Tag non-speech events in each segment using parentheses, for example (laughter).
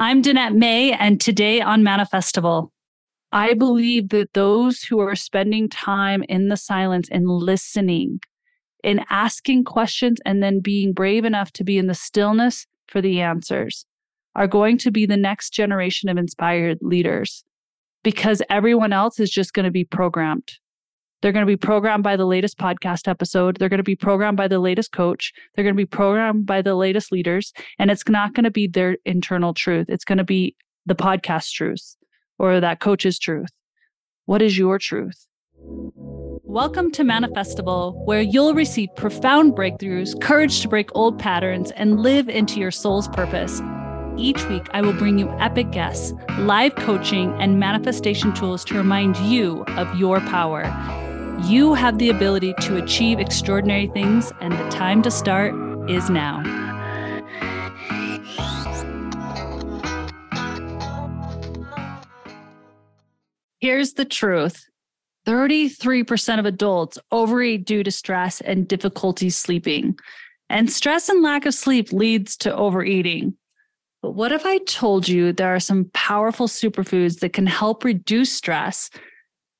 I'm Danette May, and today on Manifestival, I believe that those who are spending time in the silence and listening and asking questions and then being brave enough to be in the stillness for the answers are going to be the next generation of inspired leaders because everyone else is just going to be programmed. They're going to be programmed by the latest podcast episode. They're going to be programmed by the latest coach. They're going to be programmed by the latest leaders. And it's not going to be their internal truth. It's going to be the podcast truth or that coach's truth. What is your truth? Welcome to Manifestival, where you'll receive profound breakthroughs, courage to break old patterns, and live into your soul's purpose. Each week, I will bring you epic guests, live coaching, and manifestation tools to remind you of your power. You have the ability to achieve extraordinary things, and the time to start is now. Here's the truth 33% of adults overeat due to stress and difficulty sleeping. And stress and lack of sleep leads to overeating. But what if I told you there are some powerful superfoods that can help reduce stress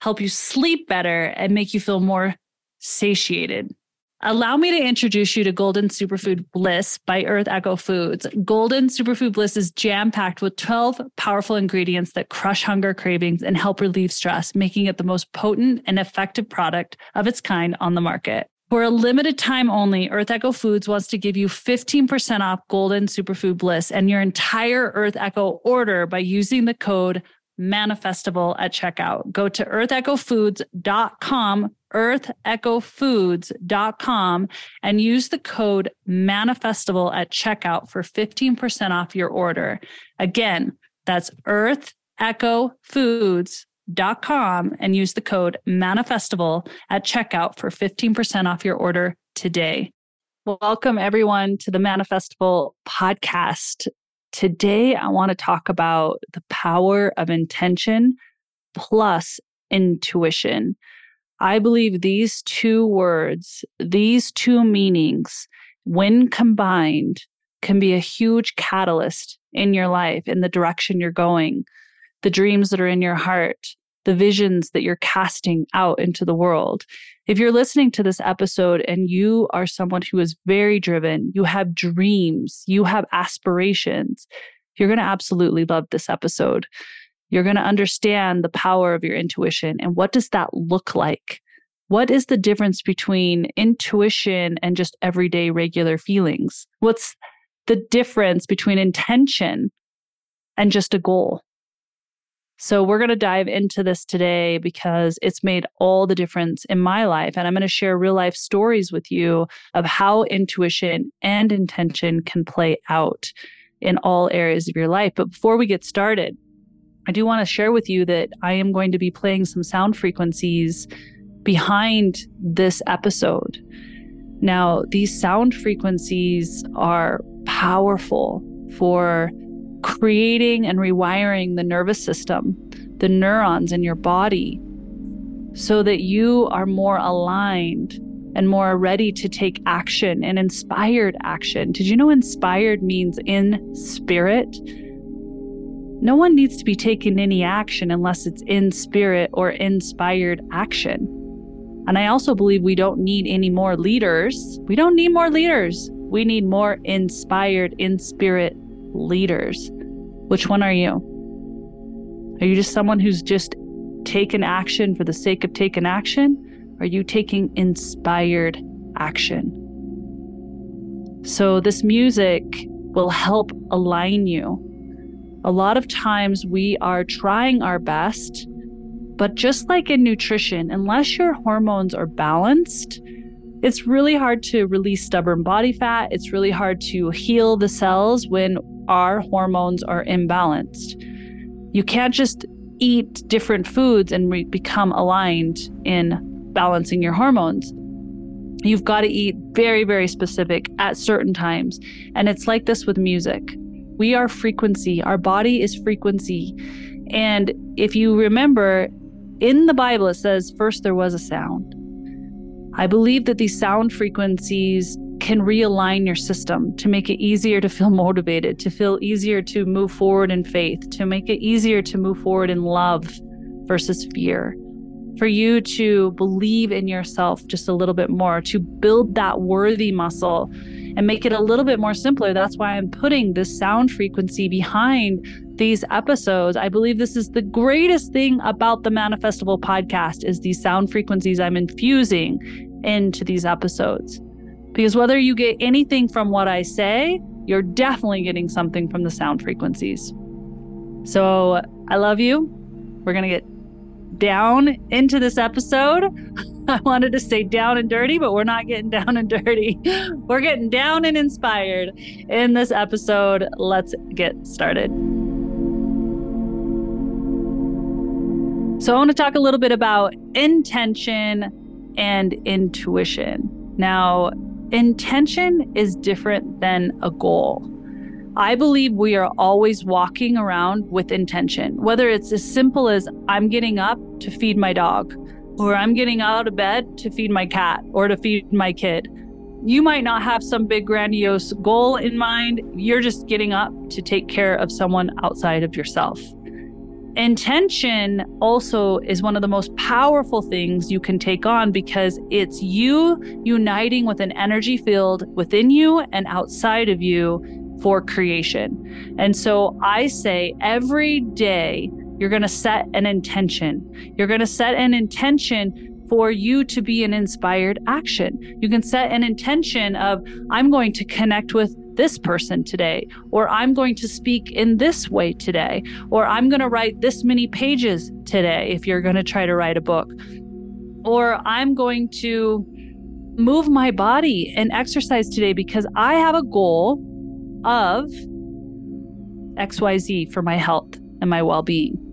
help you sleep better, and make you feel more satiated. Allow me to introduce you to Golden Superfood Bliss by Earth Echo Foods. Golden Superfood Bliss is jam packed with 12 powerful ingredients that crush hunger cravings and help relieve stress, making it the most potent and effective product of its kind on the market. For a limited time only, Earth Echo Foods wants to give you 15% off Golden Superfood Bliss and your entire Earth Echo order by using the code manifestival at checkout. Go to earthechofoods.com, earthechofoods.com, and use the code manifestival at checkout for 15% off your order. Again, that's earthechofoods.com and use the code manifestival at checkout for 15% off your order today. Welcome, everyone, to the Manifestival podcast. Today, I want to talk about the power of intention plus intuition. I believe these two words, these two meanings, when combined, can be a huge catalyst in your life, in the direction you're going, the dreams that are in your heart, the visions that you're casting out into the world. If you're listening to this episode and you are someone who is very driven, you have dreams, you have aspirations, you're going to absolutely love this episode. You're going to understand the power of your intuition and what does that look like? What is the difference between intuition and just everyday regular feelings? What's the difference between intention and just a goal? So, we're going to dive into this today because it's made all the difference in my life. And I'm going to share real life stories with you of how intuition and intention can play out in all areas of your life. But before we get started, I do want to share with you that I am going to be playing some sound frequencies behind this episode. Now, these sound frequencies are powerful for creating and rewiring the nervous system, the neurons in your body, so that you are more aligned and more ready to take action and inspired action. Did you know inspired means in spirit? No one needs to be taking any action unless it's in spirit or inspired action. And I also believe we don't need any more leaders. We don't need more leaders. We need more inspired, in spirit leaders. Which one are you? Are you just someone who's just taken action for the sake of taking action? Are you taking inspired action? So, this music will help align you. A lot of times we are trying our best, but just like in nutrition, unless your hormones are balanced, it's really hard to release stubborn body fat. It's really hard to heal the cells when our hormones are imbalanced. You can't just eat different foods and re- become aligned in balancing your hormones. You've got to eat very, very specific at certain times. And it's like this with music. We are frequency, our body is frequency. And if you remember, in the Bible, it says, first there was a sound. I believe that these sound frequencies can realign your system to make it easier to feel motivated, to feel easier to move forward in faith, to make it easier to move forward in love versus fear. For you to believe in yourself just a little bit more, to build that worthy muscle and make it a little bit more simpler. That's why I'm putting this sound frequency behind these episodes. I believe this is the greatest thing about the Manifestival podcast is these sound frequencies I'm infusing into these episodes. Because whether you get anything from what I say, you're definitely getting something from the sound frequencies. So I love you. We're going to get down into this episode. (laughs) I wanted to say down and dirty, but we're not getting down and dirty. (laughs) We're getting down and inspired in this episode. Let's get started. So, I want to talk a little bit about intention and intuition. Now, intention is different than a goal. I believe we are always walking around with intention, whether it's as simple as I'm getting up to feed my dog, or I'm getting out of bed to feed my cat or to feed my kid. You might not have some big grandiose goal in mind. You're just getting up to take care of someone outside of yourself. Intention also is one of the most powerful things you can take on because it's you uniting with an energy field within you and outside of you for creation. And so I say every day, you're going to set an intention. You're going to set an intention for you to be an inspired action. You can set an intention of, I'm going to connect with this person today, or I'm going to speak in this way today, or I'm going to write this many pages today if you're going to try to write a book, or I'm going to move my body and exercise today because I have a goal of XYZ for my health and my well being.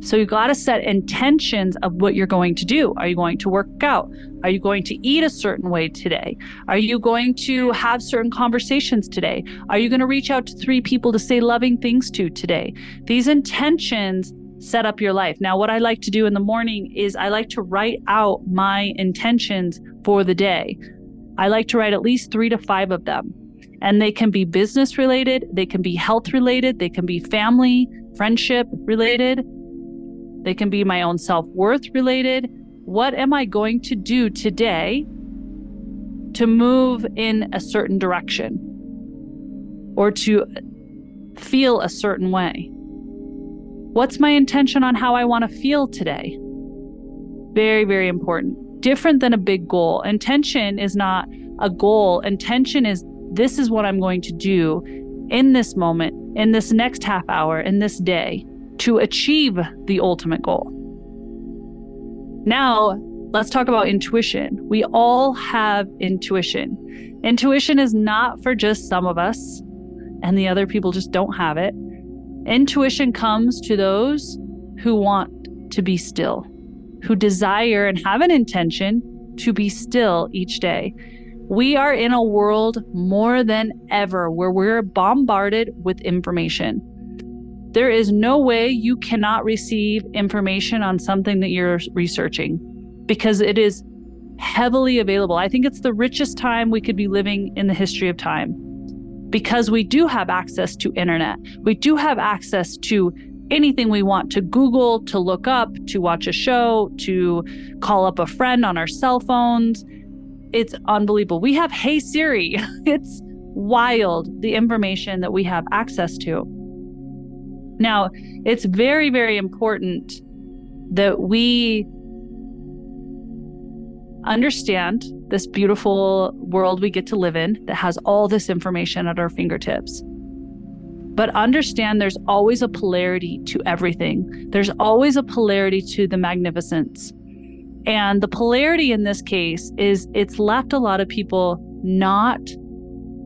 So you got to set intentions of what you're going to do. Are you going to work out? Are you going to eat a certain way today? Are you going to have certain conversations today? Are you going to reach out to three people to say loving things to today? These intentions set up your life. Now, what I like to do in the morning is I like to write out my intentions for the day. I like to write at least three to five of them. And they can be business related, they can be health related, they can be family, friendship related, they can be my own self worth related. What am I going to do today to move in a certain direction or to feel a certain way? What's my intention on how I want to feel today? Very, very important. Different than a big goal. Intention is not a goal. Intention is this is what I'm going to do in this moment, in this next half hour, in this day to achieve the ultimate goal. Now, let's talk about intuition. We all have intuition. Intuition is not for just some of us, and the other people just don't have it. Intuition comes to those who want to be still, who desire and have an intention to be still each day. We are in a world more than ever where we're bombarded with information. There is no way you cannot receive information on something that you're researching because it is heavily available. I think it's the richest time we could be living in the history of time because we do have access to internet. We do have access to anything we want to Google, to look up, to watch a show, to call up a friend on our cell phones. It's unbelievable. We have Hey Siri. (laughs) It's wild the information that we have access to. Now, it's very, very important that we understand this beautiful world we get to live in that has all this information at our fingertips. But understand there's always a polarity to everything. There's always a polarity to the magnificence. And the polarity in this case is it's left a lot of people not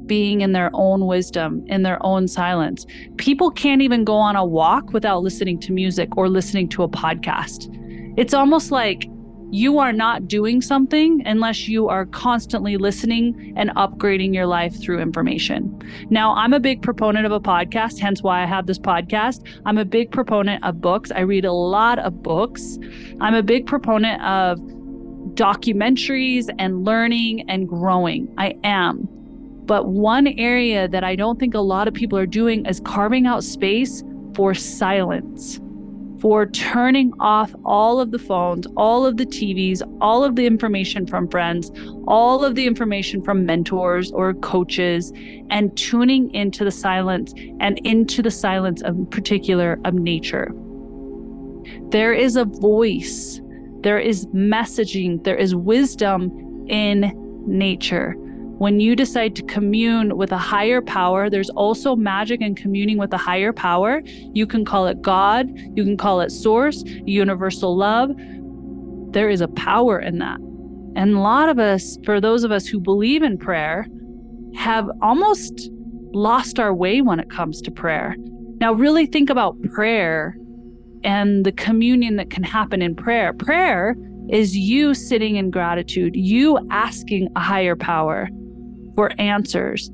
being in their own wisdom, in their own silence. People can't even go on a walk without listening to music or listening to a podcast. It's almost like you are not doing something unless you are constantly listening and upgrading your life through information. Now, I'm a big proponent of a podcast, hence why I have this podcast. I'm a big proponent of books. I read a lot of books. I'm a big proponent of documentaries and learning and growing. I am. But one area that I don't think a lot of people are doing is carving out space for silence, for turning off all of the phones, all of the TVs, all of the information from friends, all of the information from mentors or coaches, and tuning into the silence and into the silence of particular of nature. There is a voice, there is messaging, there is wisdom in nature. When you decide to commune with a higher power, there's also magic in communing with a higher power. You can call it God, you can call it source, universal love. There is a power in that. And a lot of us, for those of us who believe in prayer, have almost lost our way when it comes to prayer. Now, really think about prayer and the communion that can happen in prayer. Prayer is you sitting in gratitude, you asking a higher power for answers.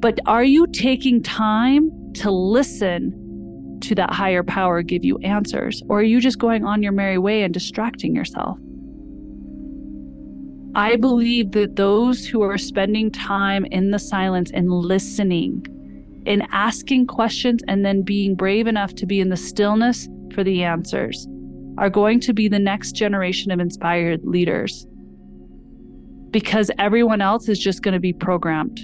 But are you taking time to listen to that higher power give you answers? Or are you just going on your merry way and distracting yourself? I believe that those who are spending time in the silence and listening, in asking questions, and then being brave enough to be in the stillness for the answers, are going to be the next generation of inspired leaders. Because everyone else is just going to be programmed.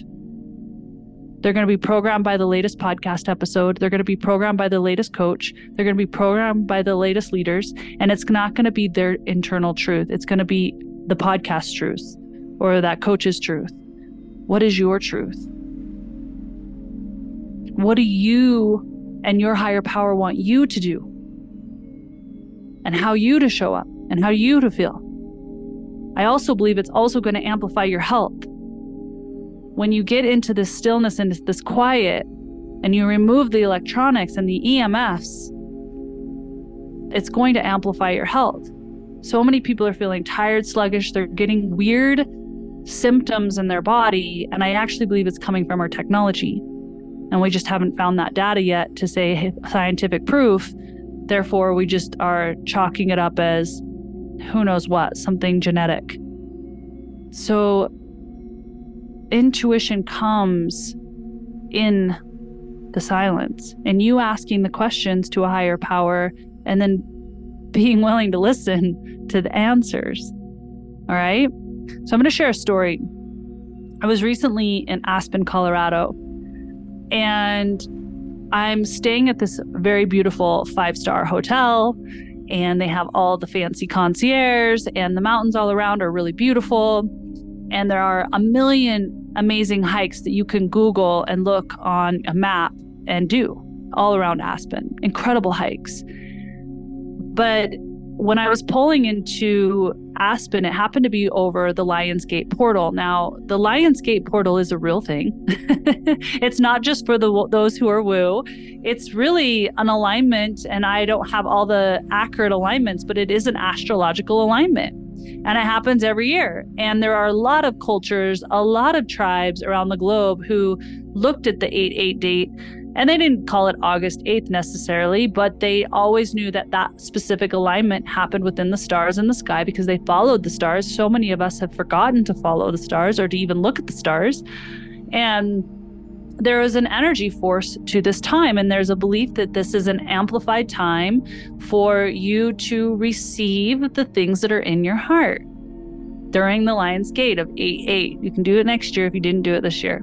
They're going to be programmed by the latest podcast episode. They're going to be programmed by the latest coach. They're going to be programmed by the latest leaders. And it's not going to be their internal truth. It's going to be the podcast truth or that coach's truth? What is your truth? What do you and your higher power want you to do? And how you to show up and how you to feel. I also believe it's also going to amplify your health. When you get into this stillness and this quiet and you remove the electronics and the EMFs, it's going to amplify your health. So many people are feeling tired, sluggish, they're getting weird symptoms in their body. And I actually believe it's coming from our technology. And we just haven't found that data yet to say scientific proof. Therefore, we just are chalking it up as who knows what, something genetic. So, intuition comes in the silence and you asking the questions to a higher power and then (laughs) being willing to listen to the answers. All right. So I'm going to share a story. I was recently in Aspen, Colorado, and I'm staying at this very beautiful five star hotel. And they have all the fancy concierge, and the mountains all around are really beautiful. And there are a million amazing hikes that you can Google and look on a map and do all around Aspen. Incredible hikes. But when I was pulling into Aspen, it happened to be over the Lionsgate portal. Now, the Lionsgate portal is a real thing. (laughs) it's not just for the those who are woo. It's really an alignment, and I don't have all the accurate alignments, but it is an astrological alignment. And it happens every year. And there are a lot of cultures, a lot of tribes around the globe who looked at the 8 8 date and they didn't call it August 8th necessarily, but they always knew that that specific alignment happened within the stars in the sky because they followed the stars. So many of us have forgotten to follow the stars or to even look at the stars. And there is an energy force to this time, and there's a belief that this is an amplified time for you to receive the things that are in your heart during the Lion's Gate of 8 8. You can do it next year if you didn't do it this year.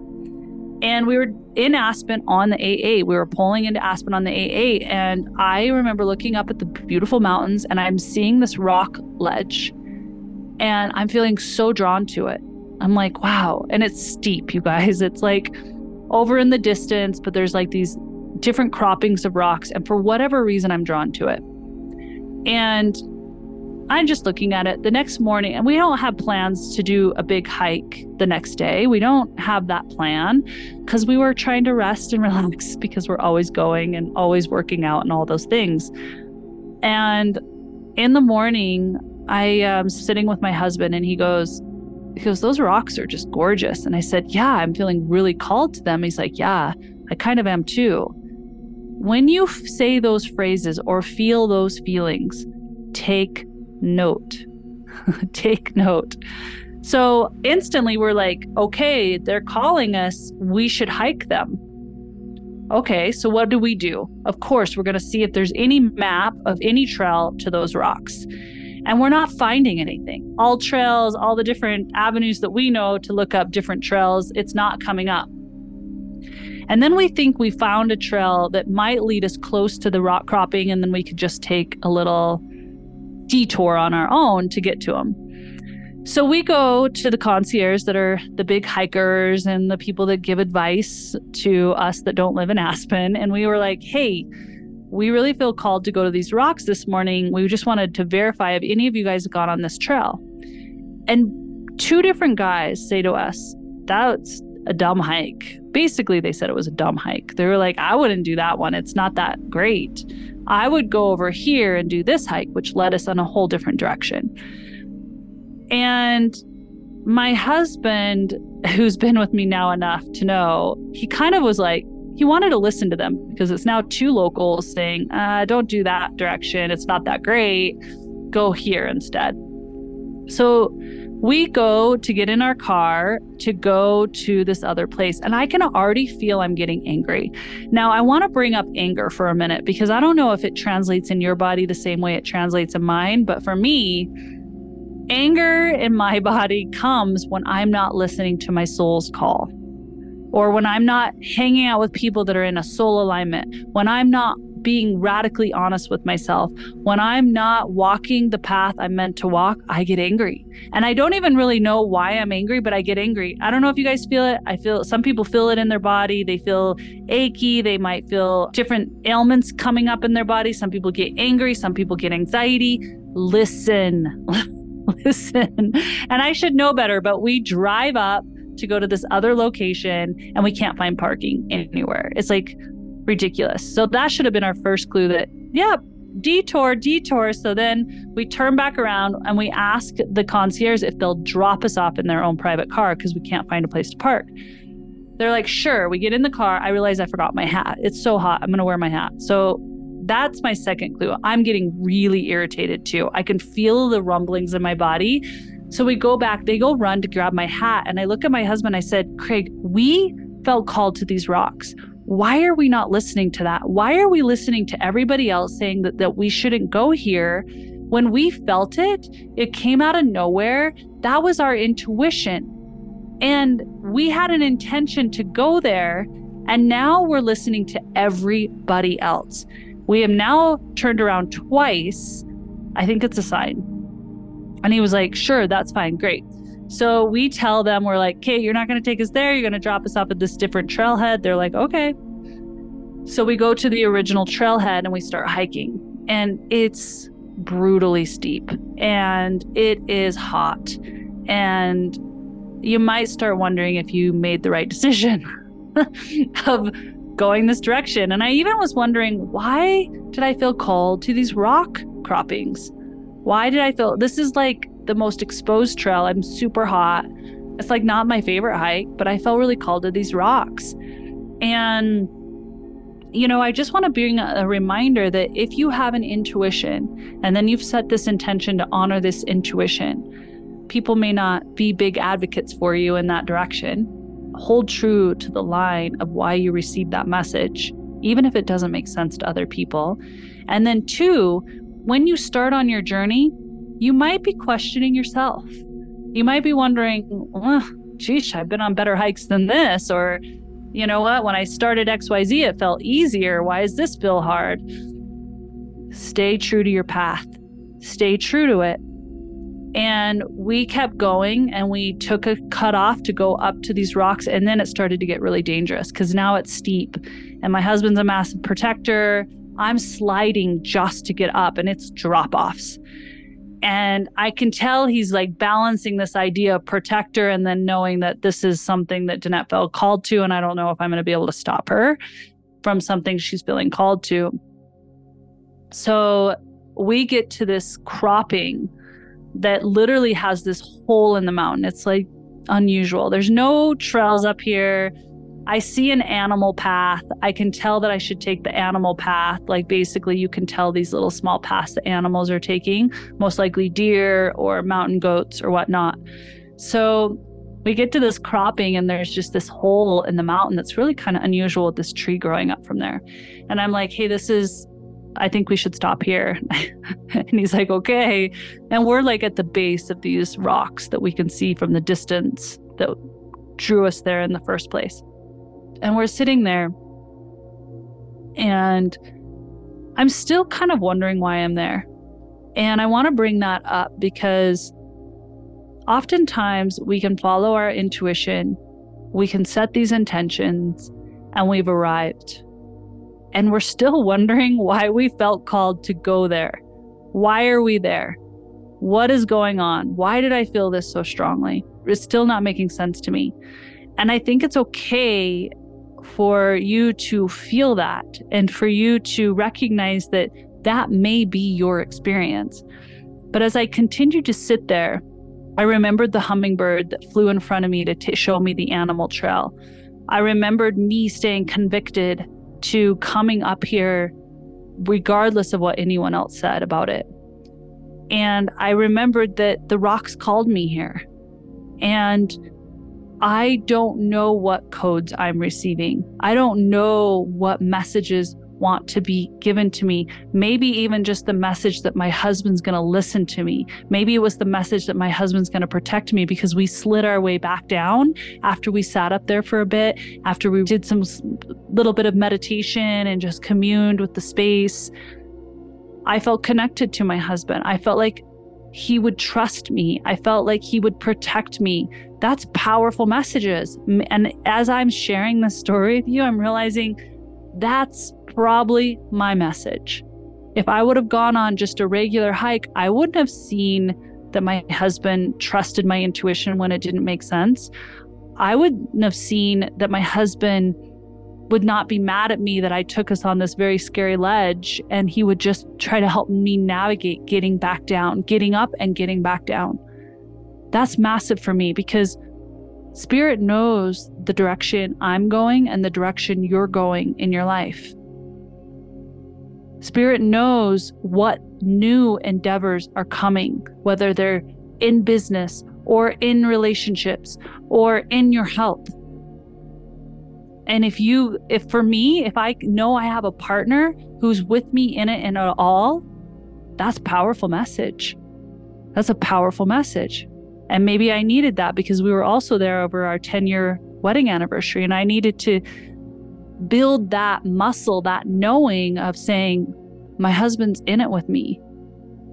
And we were in Aspen on the 8 8. We were pulling into Aspen on the 8 8. And I remember looking up at the beautiful mountains and I'm seeing this rock ledge. And I'm feeling so drawn to it. I'm like, wow. And it's steep, you guys. It's like over in the distance, but there's like these different croppings of rocks. And for whatever reason, I'm drawn to it. And I'm just looking at it the next morning, and we don't have plans to do a big hike the next day. We don't have that plan because we were trying to rest and (laughs) relax because we're always going and always working out and all those things. And in the morning, I am sitting with my husband, and he goes, he goes, those rocks are just gorgeous. And I said, yeah, I'm feeling really called to them. He's like, yeah, I kind of am too. When you f- say those phrases or feel those feelings, take note. (laughs) Take note. So instantly we're like, okay, they're calling us. We should hike them. Okay, so what do we do? Of course, we're going to see if there's any map of any trail to those rocks. And we're not finding anything. All trails, all the different avenues that we know to look up different trails, it's not coming up. And then we think we found a trail that might lead us close to the rock cropping, and then we could just take a little detour on our own to get to them. So we go to the concierge that are the big hikers and the people that give advice to us that don't live in Aspen. And we were like, hey, we really feel called to go to these rocks this morning. We just wanted to verify if any of you guys have gone on this trail. And two different guys say to us, that's a dumb hike. Basically, they said it was a dumb hike. They were like, I wouldn't do that one. It's not that great. I would go over here and do this hike, which led us in a whole different direction. And my husband, who's been with me now enough to know, he kind of was like, he wanted to listen to them because it's now two locals saying, uh, don't do that direction. It's not that great. Go here instead. So we go to get in our car to go to this other place. And I can already feel I'm getting angry. Now, I want to bring up anger for a minute because I don't know if it translates in your body the same way it translates in mine. But for me, Anger in my (laughs) body comes when I'm not listening to my soul's call, or when I'm not hanging out with people that are in a soul alignment, when I'm not being radically honest with myself, when I'm not walking the path I'm meant to walk, I get angry. And I don't even really know why I'm angry, but I get angry. I don't know if you guys feel it. I feel some people feel it in their body. They feel achy. They might feel different ailments coming up in their body. Some people get angry. Some people get anxiety. Listen. (laughs) listen. And I should know better, but we drive up to go to this other location and we can't find parking anywhere. It's like ridiculous. So that should have been our first clue that, yeah, detour, detour. So then we turn back around and we ask the concierge if they'll drop us off in their own private car because we can't find a place to park. They're like, sure. We get in the car. I realize I forgot my hat. It's so hot. I'm going to wear my hat. So that's my second clue. I'm getting really irritated too. I can feel the rumblings in my body. So we go back, they go run to grab my hat. And I look at my husband, I said, Craig, we felt called to these rocks. Why are we not listening to that? Why are we listening to everybody else saying that, that we shouldn't go here? When we felt it, it came out of nowhere. That was our intuition. And we had an intention to go there. And now we're listening to everybody else. We have now turned around twice. I think it's a sign. And he was like, Sure, that's fine. Great. So we tell them, We're like, Okay, you're not going to take us there. You're going to drop us off at this different trailhead. They're like, Okay. So we go to the original trailhead and we start hiking. And it's brutally steep and it is hot. And you might start wondering if you made the right decision (laughs) of going this direction. And I even was wondering, why did I feel called to these rock croppings? Why did I feel this is like the most exposed trail? I'm super hot. It's like not my favorite hike, but I felt really called to these rocks. And you know, I just want to bring a, reminder that if you have an intuition and then you've set this intention to honor this intuition, people may not be big advocates for you in that direction hold true to the line of why you received that message, even if it doesn't make sense to other people. And then, two, when you start on your journey, you might be questioning yourself. You might be wondering, oh, geez, I've been on better hikes than this. Or, you know what, when I started XYZ, it felt easier. Why does this feel hard? Stay true to your path, stay true to it. And we kept going and we took a cut off to go up to these rocks. And then it started to get really dangerous because now it's steep. And my husband's a massive protector. I'm sliding just to get up and it's drop offs. And I can tell he's like balancing this idea of protector and then knowing that this is something that Danette felt called to. And I don't know if I'm going to be able to stop her from something she's feeling called to. So we get to this cropping that literally has this hole in the mountain. It's like unusual. There's no trails up here. I see an animal path. I can tell that I should take the animal path. Like basically, you can tell these little small paths that animals are taking, most likely deer or mountain goats or whatnot. So we get to this cropping, and there's just this hole in the mountain that's really kind of unusual with this tree growing up from there. And I'm like, hey, this is, I think we should stop here. (laughs) and he's like, okay. And we're like at the base of these rocks that we can see from the distance that drew us there in the first place. And we're sitting there, and I'm still kind of wondering why I'm there. And I want to bring that up because oftentimes we can follow our intuition, we can set these intentions, and we've arrived. And we're still (laughs) wondering why we felt called to go there. Why are we there? What is going on? Why did I feel this so strongly? It's still not making sense to me. And I think it's okay for you to feel that and for you to recognize that that may be your experience. But as I continued to sit there, I remembered the hummingbird that flew in front of me to t- show me the animal trail. I remembered me staying convicted to coming up here, regardless of what anyone else said about it. And I remembered that the rocks called me here. And I don't know what codes I'm receiving. I don't know what messages want to be given to me. Maybe even just the message that my husband's going to listen to me. Maybe it was the message that my husband's going to protect me because we slid our way back down after we sat up there for a bit, after we did some little bit of meditation and just communed with the space. I felt connected to my husband. I felt like he would trust me. I felt like he would protect me. That's powerful messages. And as I'm sharing this story with you, I'm realizing that's probably my message. If I would have gone on just a regular hike, I wouldn't have seen that my husband trusted my intuition when it didn't make sense. I wouldn't have seen that my husband would not be mad at me that I took us on this very scary ledge and he would just try to help me navigate getting back down, getting up and getting back down. That's massive for me because Spirit knows the direction I'm going and the direction you're going in your life. Spirit knows what new endeavors are coming, whether they're in business or in relationships or in your health. And if you, if for me, if I know I have a partner who's with me in it and at all, that's powerful message. That's a powerful message. And maybe I needed that because we were also there over our 10 year wedding anniversary. And I needed to build that muscle, that knowing of saying, my husband's in it with me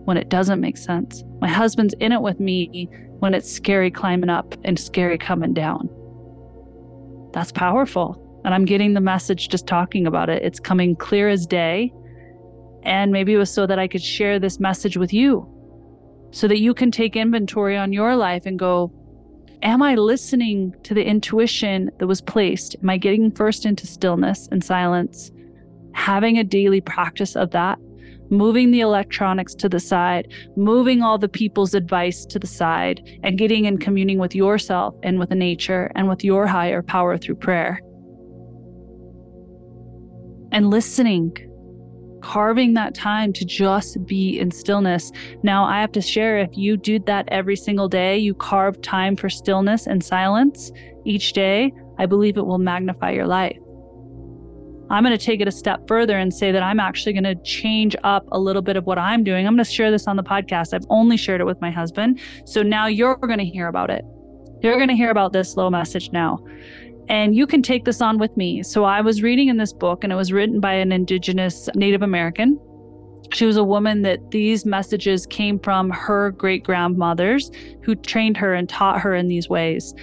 when it doesn't make sense. My husband's in it with me when it's scary climbing up and scary coming down. That's powerful. And I'm getting the message just talking about it. It's coming clear as day. And maybe it was so that I could share this message with you so that you can take inventory on your life and go, Am I listening to the intuition that was placed? Am I getting first into stillness and silence? Having a daily practice of that, moving the electronics to the side, moving all the people's advice to the side, and getting in communing with yourself and with the nature and with your higher power through prayer and listening, carving that time to just be in stillness. Now, I have to share if you do that every single day, you carve time for stillness and silence each day, I believe it will magnify your life. I'm going to take it a step further and say that I'm actually going to change up a little bit of what I'm doing. I'm going to share this on the podcast. I've only shared it with my husband. So now you're going to hear about it. You're going to hear about this little message now and you can take this on with me. So I was reading in this book, and it was written by an indigenous Native American. She was a woman that these messages came from her great grandmothers who trained her and taught her in these ways.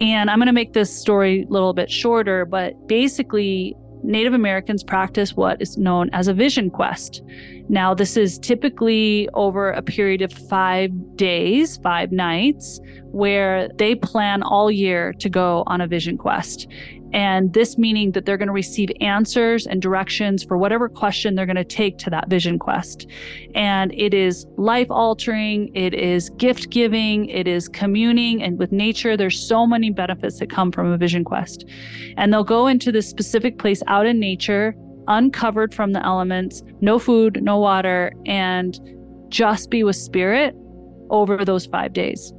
And I'm going to make this story a little bit shorter, but basically, Native Americans practice what is known as a vision quest. Now, this is typically over a period of five days, five nights, where they plan all year to go on a vision quest. And this meaning that they're going to receive answers and directions for whatever question they're going to take to that vision quest. And it is life altering, it is gift giving, it is communing and with nature. There's so many benefits that come from a vision quest. And they'll go into this specific place out in nature, uncovered from the elements, no food, no water, and just be with spirit over those five days.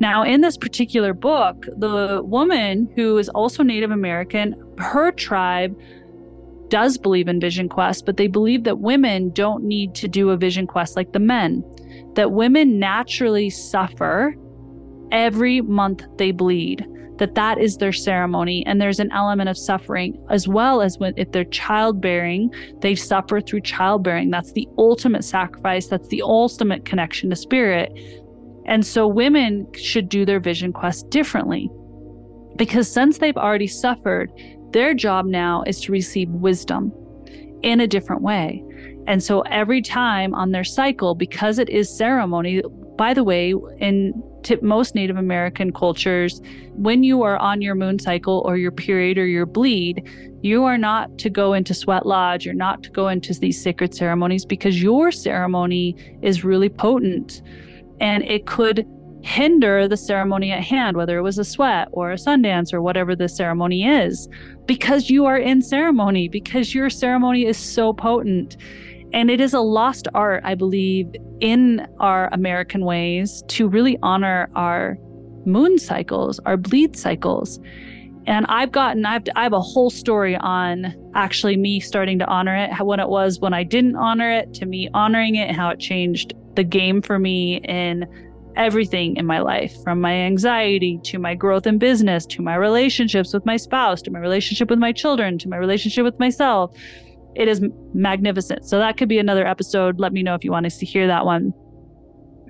Now, in this particular book, the woman who is also Native American, her tribe does believe in vision quest, but they believe that women don't need to do a vision quest like the men, that women naturally suffer every month they bleed that that is their ceremony and there's an element of suffering as well as when if they're childbearing they suffer through childbearing. That's the ultimate sacrifice that's the ultimate connection to spirit and so women should do their vision quest differently. Because since they've already suffered, their job now is to receive wisdom in a different way. And so every time on their cycle, because it is ceremony, by the way, in most Native American cultures, when you are on your moon cycle or your period or your bleed, you are not to go into sweat lodge, you're not to go into these sacred ceremonies because your ceremony is really potent and it could hinder the ceremony at hand, whether it was a sweat or a sun dance or whatever the ceremony is, because you are in ceremony, because your ceremony is so potent. And it is a lost art, I believe, in our American ways to really honor our moon cycles, our bleed cycles. And I've gotten, I've, I have a whole story on actually me starting to honor it, when it was when I didn't honor it, to me honoring it, how it changed the game for me in everything in my life from my anxiety to my growth in business to my relationships with my spouse to my relationship with my children to my relationship with myself. It is magnificent. So that could be another episode. Let me know if you want to hear that one.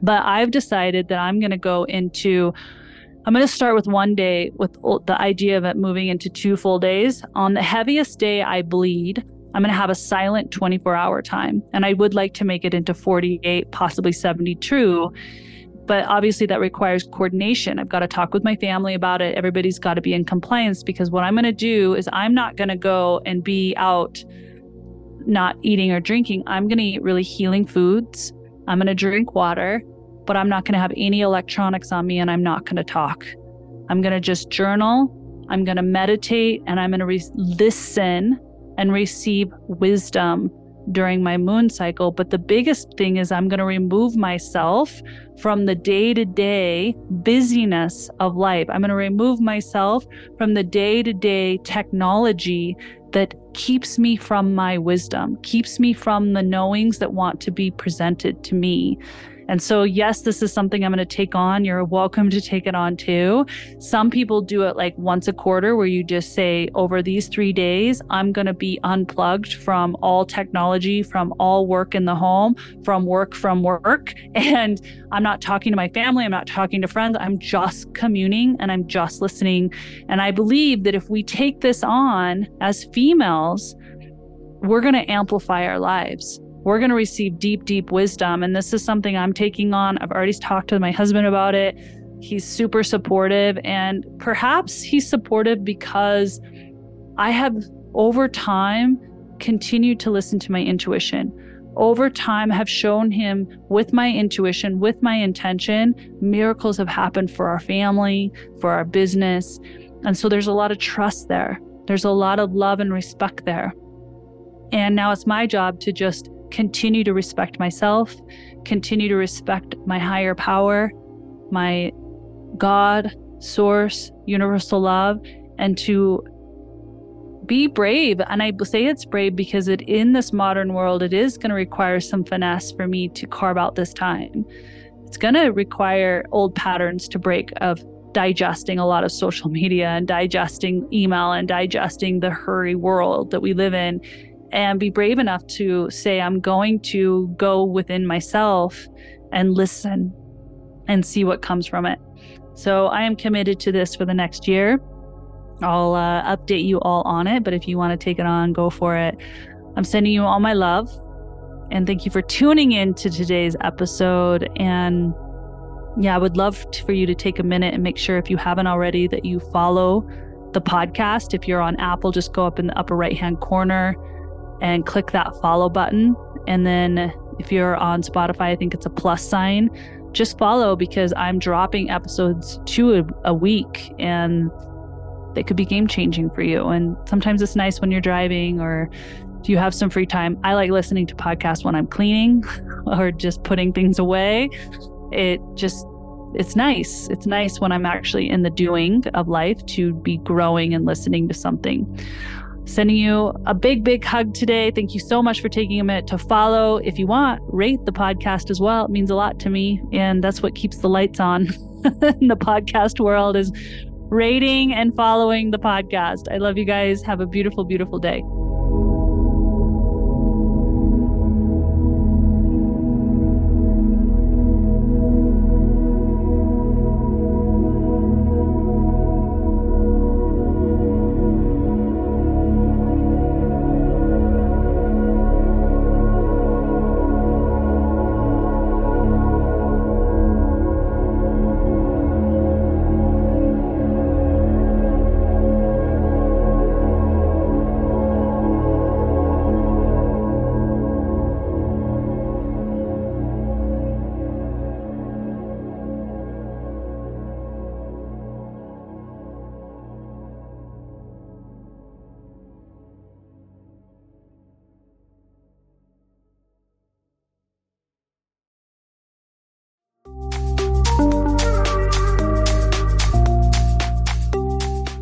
But I've decided that I'm going to go into I'm going to start with one day with the idea of it moving into two full days. On the heaviest day I bleed, I'm going to have a silent 24 hour time. And I would like to make it into 48, possibly 72. But obviously, that requires coordination. I've got to talk with my family about it. Everybody's got to be in compliance because what I'm going to do is I'm not going to go and be out not eating or drinking. I'm going to eat really healing foods. I'm going to drink water, but I'm not going to have any electronics on me and I'm not going to talk. I'm going to just journal. I'm going to meditate and I'm going to re- listen and receive wisdom during my moon cycle. But the biggest thing is, I'm going to remove myself from the day to day busyness of life. I'm going to remove myself from the day to day technology that keeps me from my wisdom, keeps me from the knowings that want to be presented to me. And so, yes, this is something I'm going to take on. You're welcome to take it on too. Some people do it like once a quarter, where you just say, over these three days, I'm going to be unplugged from all technology, from all work in the home, from work from work. (laughs) And I'm not talking to my family, I'm not talking to friends, I'm just communing and I'm just listening. And I believe that if we take this on as females, we're going to amplify our lives we're going to receive deep, deep wisdom. And this is something I'm taking on. I've already talked to my husband about it. He's super supportive. And perhaps he's supportive because I have over time continued to listen to my intuition. Over time, have shown him with my intuition, with my intention, miracles have happened for our family, for our business. And so there's a lot of trust there. There's a lot of love and respect there. And now it's my job to just continue to respect myself, continue to respect my higher power, my God, source, universal love, and to be brave. And I say it's brave because it in this modern world, it is going to require some finesse for me to carve out this time. It's going to require old patterns to break of digesting a lot of social media and digesting email and digesting the hurry world that we live in and be brave enough to say, I'm going to go within myself and listen and see what comes from it. So I am committed to this for the next year. I'll uh, update you all on it, but if you want to take it on, go for it. I'm sending you all my love. And thank you for tuning in to today's episode. And yeah, I would love to, for you to take a minute and make sure if you haven't already that you follow the podcast. If you're on Apple, just go up in the upper right hand corner and click that follow button. And then if you're on Spotify, I think it's a plus sign. Just follow because I'm dropping episodes two a, a week and they could be game changing for you. And sometimes it's nice when you're driving or do you have some free time? I like listening to podcasts when I'm cleaning (laughs) or just putting things away. It just it's nice. It's nice when I'm actually in the doing of life to be growing and listening to something. Sending you a big, big hug today. Thank you so much for taking a minute to follow. If you want, rate the podcast as well. It means a lot to me. And that's what keeps the lights on (laughs) in the podcast world is rating and following the podcast. I love you guys. Have a beautiful, beautiful day.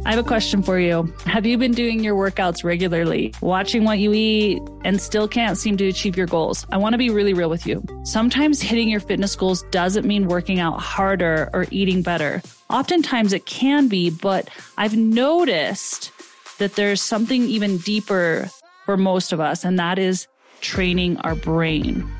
I have a question for you. Have you been doing your workouts regularly, watching what you eat, and still can't seem to achieve your goals? I want to be really real with you. Sometimes hitting your fitness goals doesn't mean working out harder or eating better. Oftentimes it can be, but I've noticed that there's something even deeper for most of us, and that is training our brain.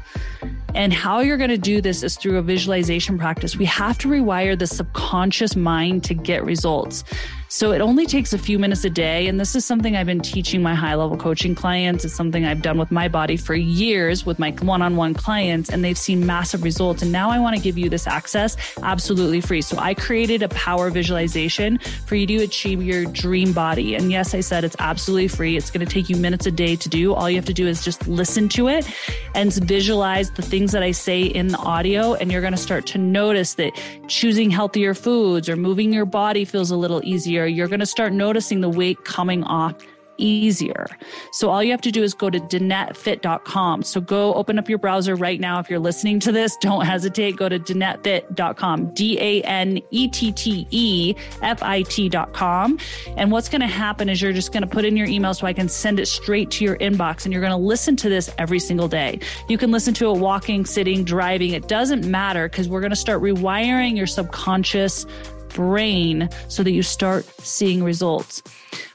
And how you're going to do this is through a visualization practice. We have to rewire the subconscious mind to get results. So it only takes a few minutes a day. And this is something I've been teaching my high level coaching clients. It's something I've done with my body for years with my one on one clients, and they've seen massive results. And now I want to give you this access absolutely free. So I created a power visualization for you to achieve your dream body. And yes, I said it's absolutely free. It's going to take you minutes a day to do. All you have to do is just listen to it and visualize the things that I say in the audio. And you're going to start to notice that choosing healthier foods or moving your body feels a little easier easier, you're going to start noticing the weight coming off easier. So all you have to do is go to danettefit.com. So go open up your browser right now. If you're listening to this, (laughs) don't hesitate. Go to danettefit.com, D-A-N-E-T-T-E-F-I-T.com. And what's going to happen is you're just going to put in your email so I can send it straight to your inbox and you're going to listen to this every single day. You can listen to it walking, sitting, driving. It doesn't matter because we're going to start rewiring your subconscious brain so that you start seeing results.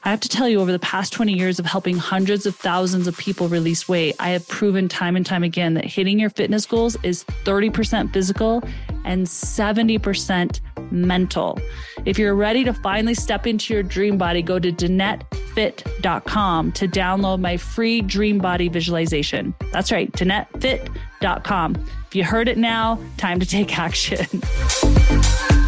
I have to tell you, over the past 20 years of helping hundreds of thousands of people release weight, I have proven time and time again that hitting your fitness goals is 30% physical and 70% mental. If you're ready to finally step into your dream body, go to danettefit.com to download my free dream body visualization. That's right, danettefit.com. If you heard it now, time to take action. (laughs)